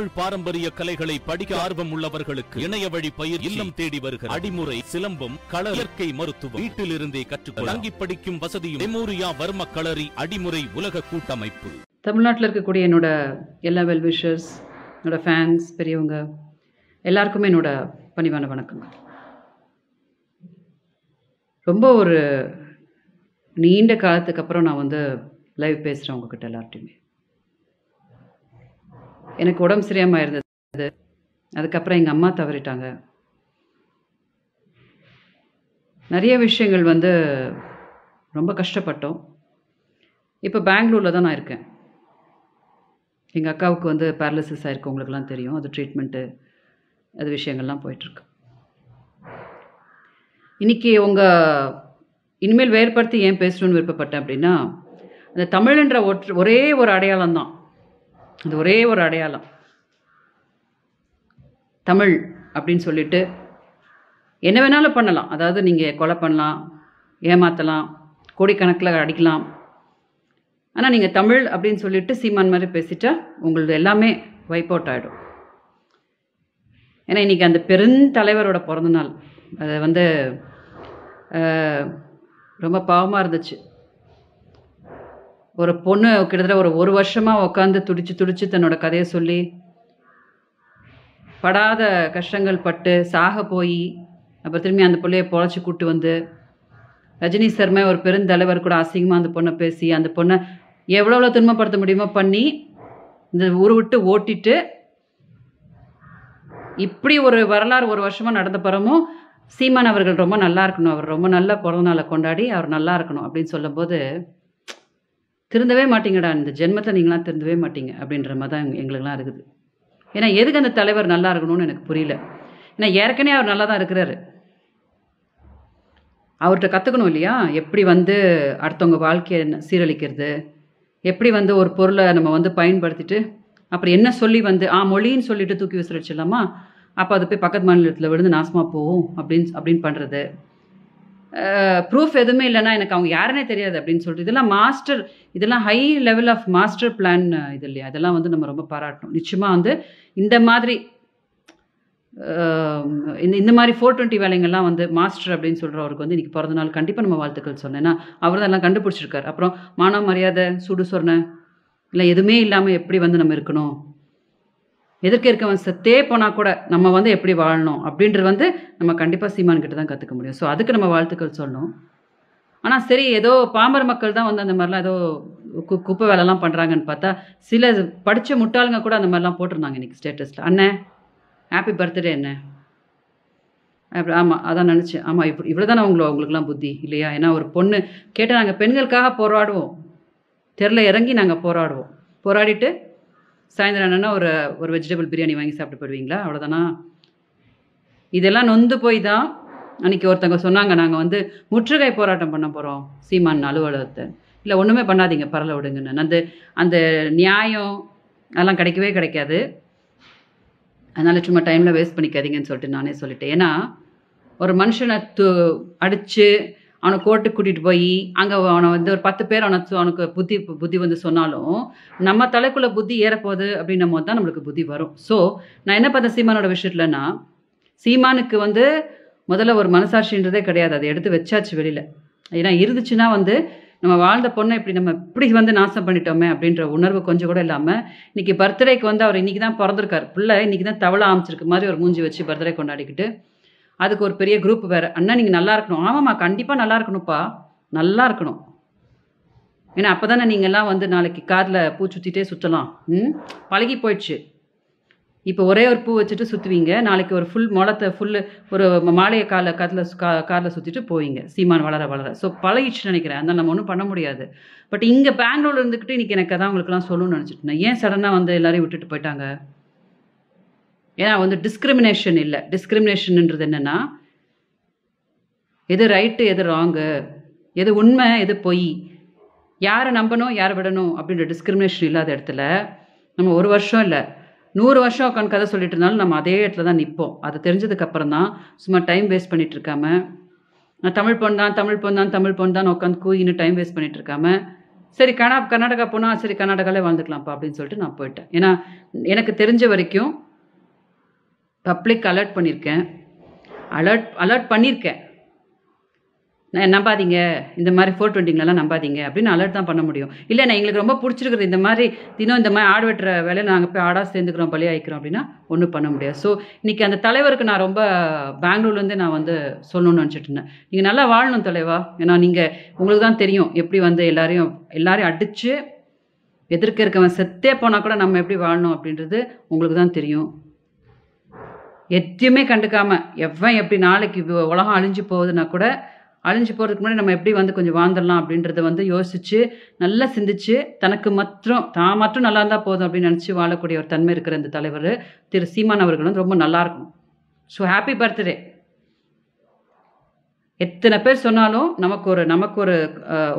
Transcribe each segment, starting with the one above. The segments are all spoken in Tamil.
தமிழ் பாரம்பரிய கலைகளை படிக்க ஆர்வம் உள்ளவர்களுக்கு இணைய வழி பயிர் இல்லம் தேடி வருகிற அடிமுறை சிலம்பம் கள இயற்கை மருத்துவம். வீட்டில் இருந்தே கற்றுக்கொள்ள. தங்கி படிக்கும் வசதியும் மெமோரியா வர்ம களரி அடிமுறை உலக கூட்டமைப்பு. தமிழ்நாட்டில் இருக்கக்கூடிய என்னோட எல்லா வெல்விஷர்ஸ் என்னோட ஃபேன்ஸ் பெரியவங்க எல்லாருக்குமே என்னோட பணிவான வணக்கங்கள் ரொம்ப ஒரு நீண்ட காலத்துக்கு அப்புறம் நான் வந்து லைவ் பேசுகிறேன் உங்ககிட்ட எல்லார்ட்டையுமே. எனக்கு உடம்பு சரியாமல் இருந்தது. அதுக்கப்புறம் எங்கள் அம்மா தவறிட்டாங்க. நிறைய விஷயங்கள் வந்து ரொம்ப கஷ்டப்பட்டோம். இப்போ பெங்களூரில் தான் நான் இருக்கேன். எங்கள் அக்காவுக்கு வந்து பேரலிசிஸ் ஆயிருக்கு உங்களுக்குலாம் தெரியும். அது ட்ரீட்மெண்ட்டு அது விஷயங்கள்லாம் போயிட்டுருக்கு. இன்றைக்கி உங்கள் இனிமேல் வேறுபடுத்தி ஏன் பேசணும்னு விருப்பப்பட்டேன் அப்படின்னா அந்த தமிழ்ன்ற ஒற்று ஒரே ஒரு அடையாளம் தான் அது ஒரே ஒரு அடையாளம். தமிழ் அப்படின்னு சொல்லிட்டு என்ன வேணாலும் பண்ணலாம். அதாவது நீங்கள் கொலை பண்ணலாம் ஏமாற்றலாம் கோடிக்கணக்கில் அடிக்கலாம். ஆனால் நீங்கள் தமிழ் அப்படின்னு சொல்லிட்டு சீமான் மாதிரி பேசிட்டா உங்களது எல்லாமே வைப் அவுட் ஆகிடும் ஏன்னா இன்றைக்கி அந்த பெருந்தலைவரோட பிறந்தநாள் அது வந்து ரொம்ப பாவமாக இருந்துச்சு. ஒரு பொண்ணு கிட்டத்தட்ட ஒரு ஒரு வருஷமாக உட்காந்து துடிச்சு துடிச்சு தன்னோட கதையை சொல்லி படாத கஷ்டங்கள் பட்டு சாக போய் அப்புறம் திரும்பி அந்த பிள்ளைய பொழைச்சி கூட்டு வந்து ரஜினி சர்மா ஒரு பெருந்தலைவர் கூட அசிங்கமாக அந்த பொண்ணை பேசி அந்த பொண்ணை எவ்வளோ எவ்வளோ துன்பப்படுத்த முடியுமோ பண்ணி இந்த ஊரு விட்டு ஓட்டிட்டு இப்படி ஒரு வரலாறு ஒரு வருஷமாக நடந்த பிறமும் சீமான் அவர்கள் ரொம்ப நல்லா இருக்கணும் அவர் ரொம்ப நல்ல பிறந்தநாளை கொண்டாடி அவர் நல்லா இருக்கணும் அப்படின்னு சொல்லும்போது திருந்தவே மாட்டீங்கடா. இந்த ஜென்மத்தில் நீங்களாம் திருந்தவே மாட்டீங்க அப்படின்ற மாதிரி தான் எங்களுக்குலாம் எங்களுக்கெல்லாம் இருக்குது. ஏன்னா எதுக்கு அந்த தலைவர் நல்லா இருக்கணும்னு எனக்கு புரியல. ஏன்னா ஏற்கனவே அவர் நல்லா தான் இருக்கிறாரு. அவர்கிட்ட கற்றுக்கணும் இல்லையா? எப்படி வந்து அடுத்தவங்க வாழ்க்கையை சீரழிக்கிறது? எப்படி வந்து ஒரு பொருளை நம்ம வந்து பயன்படுத்திட்டு அப்புறம் என்ன சொல்லி வந்து ஆ மொழின்னு சொல்லிட்டு தூக்கி விசிறிச்சிடலாமா அப்போ அது போய் பக்கத்து மாநிலத்தில் விழுந்து நாசமாக போகும் அப்படின்னு அப்படின்னு பண்ணுறது ப்ரூஃப் எதுவுமே இல்லைன்னா எனக்கு அவங்க யாருன்னே தெரியாது அப்படின்னு சொல்லிட்டு இதெல்லாம் மாஸ்டர் இதெல்லாம் high level of master plan இது இல்லையா? அதெல்லாம் வந்து நம்ம ரொம்ப பாராட்டணும். நிச்சயமாக வந்து இந்த மாதிரி இந்த இந்த மாதிரி ஃபோர் டுவெண்ட்டி வேலைங்கள்லாம் வந்து மாஸ்டர் அப்படின்னு சொல்கிறவருக்கு வந்து இன்றைக்கி பிறந்த நாள் கண்டிப்பாக நம்ம வாழ்த்துக்கள் சொன்னேன் ஏன்னா அவர் தான் எல்லாம் கண்டுபிடிச்சிருக்காரு. அப்புறம் மானவ மரியாதை சுடு சொரணை இல்லை எதுவுமே இல்லாமல் எப்படி வந்து நம்ம இருக்கணும்? எதிர்க்க இருக்கவன் செத்தே போனால் கூட நம்ம வந்து எப்படி வாழணும்? அப்படின்றது வந்து நம்ம கண்டிப்பாக சீமான் கிட்ட தான் கற்றுக்க முடியும். ஸோ அதுக்கு நம்ம வாழ்த்துக்கள் சொல்லணும். ஆனால் சரி ஏதோ பாமர மக்கள் தான் வந்து அந்த மாதிரிலாம் ஏதோ கு குப்பை வேலைலாம் பண்ணுறாங்கன்னு பார்த்தா சில படித்த முட்டாளுங்க கூட அந்த மாதிரிலாம் போட்டிருந்தாங்க இன்றைக்கி ஸ்டேட்டஸில் அண்ணன் ஹாப்பி பர்த்டே என்ன அப்படி ஆமாம் அதான் நினச்சேன். ஆமாம் இப்படி இவ்வளோ தானே உங்களை உங்களுக்குலாம் புத்தி இல்லையா? ஏன்னா ஒரு பொண்ணு கேட்டால் நாங்கள் பெண்களுக்காக போராடுவோம். தெருல இறங்கி நாங்கள் போராடுவோம். போராடிட்டு சாயந்தரம் என்னென்னா ஒரு ஒரு வெஜிடபிள் பிரியாணி வாங்கி சாப்பிட்டு போயிடுவீங்களா? அவ்வளோதானா இதெல்லாம் நொந்து போய் தான் அன்றைக்கி ஒருத்தவங்க சொன்னாங்க நாங்கள் வந்து முற்றுகை போராட்டம் பண்ண போகிறோம் சீமான் அலுவலகத்தை. இல்லை ஒன்றுமே பண்ணாதீங்க பரல விடுங்கன்னு. அந்த அந்த நியாயம் அதெல்லாம் கிடைக்கவே கிடைக்காது. அதனால் சும்மா டைமில் வேஸ்ட் பண்ணிக்காதீங்கன்னு சொல்லிட்டு நானே சொல்லிட்டேன். ஏன்னா ஒரு மனுஷனை து அடித்து அவனை கோர்ட்டுக்கு கூட்டிகிட்டு போய் அங்கே அவனை வந்து ஒரு பத்து பேர் அவனை அவனுக்கு புத்தி புத்தி வந்து சொன்னாலும் நம்ம தலைக்குள்ளே புத்தி ஏறப்போகுது அப்படின்னும் போது தான் நம்மளுக்கு புத்தி வரும். ஸோ நான் என்ன பார்த்தேன் சீமானோட விஷயத்துலன்னா சீமானுக்கு வந்து முதல்ல ஒரு மனசாட்சின்றதே கிடையாது. அதை எடுத்து வச்சாச்சு வெளியில். ஏன்னா இருந்துச்சுன்னா வந்து நம்ம வாழ்ந்த பொண்ணை இப்படி நம்ம இப்படி வந்து நாசம் பண்ணிட்டோமே அப்படின்ற உணர்வு கொஞ்சம் கூட இல்லாமல் இன்னைக்கு பர்த்டேக்கு வந்து அவர் இன்னைக்கு தான் பிறந்திருக்கார். பிள்ளை இன்னைக்கு தான் தவளை ஆமிச்சிருக்கு மாதிரி ஒரு மூஞ்சி வச்சு பர்த்டே கொண்டாடிக்கிட்டு அதுக்கு ஒரு பெரிய குரூப் வேறு. அண்ணா நீங்கள் நல்லா இருக்கணும். ஆமாம்மா கண்டிப்பாக நல்லா இருக்கணும்ப்பா. நல்லா இருக்கணும். ஏன்னா அப்போ தானே நீங்கள்லாம் வந்து நாளைக்கு காரில் பூ சுற்றிட்டே சுற்றலாம் ம்? பழகி போயிடுச்சு. இப்போ ஒரே ஒரு பூ வச்சுட்டு சுற்றுவீங்க நாளைக்கு ஒரு ஃபுல் முளத்தை ஃபுல்லு ஒரு மாலையை காலில் காதில் கா காரில் சுற்றிட்டு போவீங்க. சீமான் வளர வளர. ஸோ பழகிடுச்சுன்னு நினைக்கிறேன். அதனால் நம்ம ஒன்றும் பண்ண முடியாது. பட் இங்கே பெங்களூர்ல இருந்துக்கிட்டு இன்றைக்கி எனக்கு அதான் உங்களுக்குலாம் சொல்லணும்னு நினச்சிட்டு இருந்தேன். ஏன் சடனாக வந்து எல்லாரையும் விட்டுட்டு போயிட்டாங்க? ஏன்னா வந்து டிஸ்கிரிமினேஷன் இல்லை. டிஸ்கிரிமினேஷன்ன்றது என்னென்னா எது ரைட்டு எது ராங்கு எது உண்மை எது பொய் யாரை நம்பணும் யாரை விடணும் அப்படின்ற டிஸ்கிரிமினேஷன் இல்லாத இடத்துல நம்ம ஒரு வருஷம் இல்லை நூறு வருஷம் உட்காந்து கதை சொல்லிட்டு இருந்தாலும் நம்ம அதே இடத்துல தான் நிற்போம் அது தெரிஞ்சதுக்கப்புறம் தான் சும்மா டைம் வேஸ்ட் பண்ணிட்டு இருக்காம நான் தமிழ் பொண்ணு தான் தமிழ் பொண்ணு தான் தமிழ் பொண்ணு தான் உட்காந்து கூயின்னு டைம் வேஸ்ட் பண்ணிட்டு இருக்காம சரி கனா கர்நாடகா போனால் சரி கர்நாடகாலே வாழ்ந்துக்கலாம்ப்பா அப்படின்னு சொல்லிட்டு நான் போயிட்டேன். ஏன்னா எனக்கு தெரிஞ்ச வரைக்கும் பப்ளிக் அலர்ட் பண்ணியிருக்கேன் அலர்ட் அலர்ட் பண்ணியிருக்கேன் நான் நம்பாதீங்க. இந்த மாதிரி ஃபோர் டுவெண்ட்டிங்களெல்லாம் நம்பாதீங்க. அப்படின்னு அலர்ட் தான் பண்ண முடியும். இல்லை நான் எங்களுக்கு ரொம்ப பிடிச்சிருக்குது இந்த மாதிரி தினம் இந்த மாதிரி ஆடு வெட்டுற வேலையை நாங்கள் போய் ஆடாக சேர்ந்துக்கிறோம் பலியாயிக்கிறோம் அப்படின்னா ஒன்றும் பண்ண முடியாது. ஸோ இன்றைக்கி அந்த தலைவருக்கு நான் ரொம்ப பெங்களூர்லேருந்தே நான் வந்து சொல்லணும்னு நினச்சிட்டு இருந்தேன். நீங்கள் நல்லா வாழணும் தலைவா. ஏன்னா நீங்கள் உங்களுக்கு தான் தெரியும் எப்படி வந்து எல்லாரையும் எல்லாரையும் அடித்து எதிர்க்க இருக்கவன் செத்தே போனால் கூட நம்ம எப்படி வாழணும் அப்படின்றது உங்களுக்கு தான் தெரியும். எத்தையுமே கண்டுக்காமல் எவன் எப்படி நாளைக்கு உலகம் அழிஞ்சு போகுதுன்னா கூட அழிஞ்சு போகிறதுக்கு முன்னாடி நம்ம எப்படி வந்து கொஞ்சம் வாழ்ந்துடலாம் அப்படின்றத வந்து யோசிச்சு நல்லா சிந்திச்சு தனக்கு மற்றும் தான் மட்டும் நல்லா இருந்தால் போதும் அப்படின்னு நினச்சி வாழக்கூடிய ஒரு தன்மை இருக்கிற இந்த தலைவர் திரு சீமான் அவர்கள் வந்து ரொம்ப நல்லா இருக்கும். ஸோ ஹாப்பி பர்த்டே எத்தனை பேர் சொன்னாலும் நமக்கு ஒரு நமக்கு ஒரு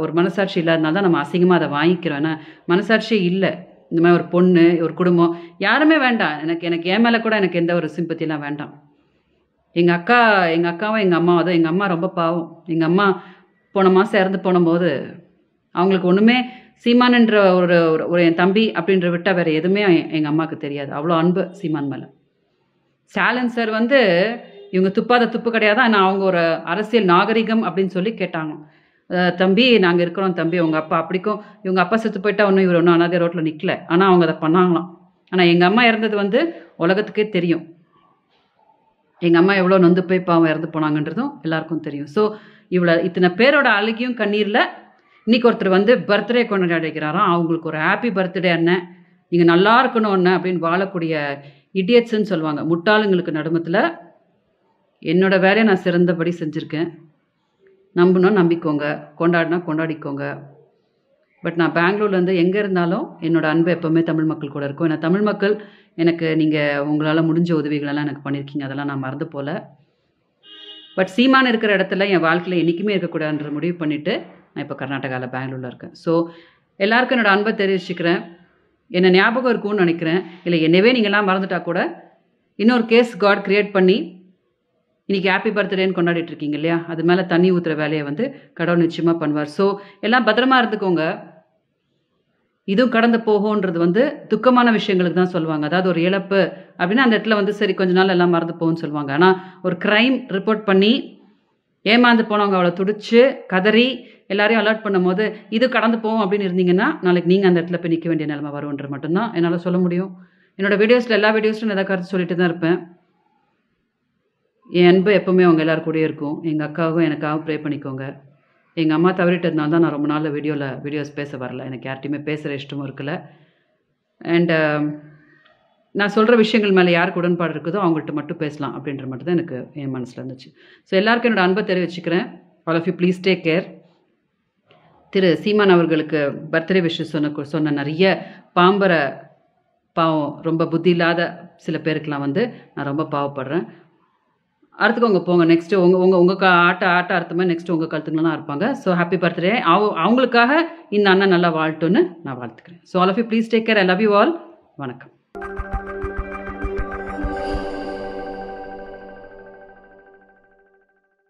ஒரு மனசாட்சி இல்லாதனால தான் நம்ம அசிங்கமாக அதை வாங்கிக்கிறோம். ஏன்னா மனசாட்சியே இல்லை. இந்த மாதிரி ஒரு பொண்ணு ஒரு குடும்பம் யாருமே வேண்டாம். எனக்கு எனக்கு என் மேலே கூட எனக்கு எந்த ஒரு சிம்பத்திலாம் வேண்டாம். எங்கள் அக்கா எங்கள் அக்காவும் எங்கள் அம்மாவும் அதுவும் எங்கள் அம்மா ரொம்ப பாவம். எங்கள் அம்மா போன மாதம் இறந்து போனபோது அவங்களுக்கு ஒன்றுமே சீமான்ன்ற ஒரு ஒரு- ஒரு என் தம்பி அப்படின்ற விட்டால் வேறு எதுவுமே எங்கள் அம்மாவுக்கு தெரியாது. அவ்வளோ அன்பு சீமான் மேலே. ஸ்டாலின் சார் வந்து இவங்க துப்பாத துப்பு கிடையாது? ஆனால் அவங்க ஒரு அரசியல் நாகரிகம் அப்படின்னு சொல்லி கேட்டாங்க தம்பி நாங்கள் இருக்கிறோம் தம்பி உங்கள் அப்பா அப்படிக்கும். இவங்க அப்பா செத்து போயிட்டா ஒன்றும் இவர் ஒன்றும் அனாதே ரோட்டில் நிற்கல ஆனால் அவங்க அதை பண்ணாங்களாம். ஆனால் எங்கள் அம்மா இறந்தது வந்து உலகத்துக்கே தெரியும். எங்கள் அம்மா எவ்வளோ நொந்து போய் பாவம் இறந்து போனாங்கன்றதும் எல்லாருக்கும் தெரியும். ஸோ இவ்வளோ இத்தனை பேரோட அழுகியும் கண்ணீரில் இன்னைக்கு ஒருத்தர் வந்து பர்த்டே கொண்டாடிக்கிறாராம். அவங்களுக்கு ஒரு ஹாப்பி பர்த்டே அண்ணன் நீங்கள் நல்லா இருக்கணும் அண்ணன் அப்படின்னு வாழக்கூடிய இடியட்ஸ்ன்னு சொல்லுவாங்க. முட்டாளுங்களுக்கு நடுமத்தில் என்னோட வேலையை நான் சிறந்தபடி செஞ்சுருக்கேன். நம்பினா நம்பிக்கோங்க கொண்டாடினா கொண்டாடிக்கோங்க. பட் நான் பெங்களூர்லேருந்து எங்கே இருந்தாலும் என்னோடய அன்பு எப்போவுமே தமிழ் மக்கள் கூட இருக்கும். ஏன்னா தமிழ் மக்கள் எனக்கு நீங்கள் உங்களால் முடிஞ்ச உதவிகளெல்லாம் எனக்கு பண்ணியிருக்கீங்க அதெல்லாம் நான் மறந்து போல. பட் சீமான இருக்கிற இடத்துல என் வாழ்க்கையில் என்றைக்குமே இருக்கக்கூடாதுன்ற முடிவு பண்ணிவிட்டு நான் இப்போ கர்நாடகாவில் பெங்களூரில் இருக்கேன். ஸோ எல்லாருக்கும் என்னோடய அன்பை தெரிவிச்சுக்கிறேன். என்னை ஞாபகம் இருக்கும்னு நினைக்கிறேன். இல்லை என்னவே நீங்கள்லாம் மறந்துட்டா கூட இன்னொரு கேஸ் காட் க்ரியேட் பண்ணி இன்னைக்கு ஹாப்பி பர்த்டேன்னு கொண்டாடிட்டு இருக்கீங்க இல்லையா? அது மேலே தண்ணி ஊற்றுற வேலையை வந்து கடவுள் நிச்சயமாக பண்ணுவார். ஸோ எல்லாம் பத்திரமா இருந்துக்கோங்க. இதுவும் கடந்து போகும்ன்றது வந்து துக்கமான விஷயங்களுக்கு தான் சொல்லுவாங்க. அதாவது ஒரு இழப்பு அப்படின்னா அந்த இடத்துல வந்து சரி கொஞ்ச நாள் எல்லாம் மறந்து போகும்னு சொல்லுவாங்க. ஆனால் ஒரு க்ரைம் ரிப்போர்ட் பண்ணி ஏமாந்து போனவங்க அவளை துடிச்சு கதறி எல்லாரையும் அலர்ட் பண்ணும்போது இது கடந்து போகும் அப்படின்னு இருந்தீங்கன்னா நாளைக்கு நீங்கள் அந்த இடத்துல போய் நிற்க வேண்டிய நிலைமை வரும்ன்ற மட்டும்தான். என்னால் சொல்ல முடியும். என்னோட வீடியோஸில் எல்லா வீடியோஸ்லையும் எதாவது கருத்து சொல்லிட்டு தான் இருப்பேன். என் அன்பு எப்போவுமே அவங்க எல்லாரும் கூடயே இருக்கும். எங்கள் அக்காவும் எனக்காகவும் ப்ரே பண்ணிக்கோங்க. எங்கள் அம்மா தவறிட்டதுனால தான் நான் ரொம்ப நாளில் வீடியோவில் வீடியோஸ் பேச வரல. எனக்கு யார்ட்டையுமே பேசுகிற இஷ்டமும் இருக்கல. அண்டு um, நான் சொல்கிற விஷயங்கள் மேலே யாருக்கு உடன்பாடு இருக்குதோ அவங்கள்ட்ட மட்டும் பேசலாம் அப்படின்ற மட்டும் தான் எனக்கு என் மனசில் இருந்துச்சு. ஸோ எல்லாருக்கும் என்னோடய அன்பை தெரிவிச்சுக்கிறேன். All of you please take care Thiru Seeman அவர்களுக்கு பர்த்டே விஷயம் சொன்ன சொன்ன நிறைய பாம்பர பாவம் ரொம்ப புத்தி இல்லாத சில பேருக்கெலாம் வந்து நான் ரொம்ப பாவப்படுறேன். அறுத்துக்கோங்க போங்க. நெக்ஸ்ட்டு உங்கள் உங்கள் உங்கள் ஆட்ட ஆட்ட அர்த்தமாக நெக்ஸ்ட்டு உங்கள் கழுத்துங்களெலாம் இருப்பாங்க. ஸோ ஹாப்பி பர்த்டே அவ அவங்களுக்காக இந்த அண்ணன் நல்லா வாழ்ட்டுன்னு நான் வாழ்த்துக்கிறேன். So all of you please take care I love you all வணக்கம்.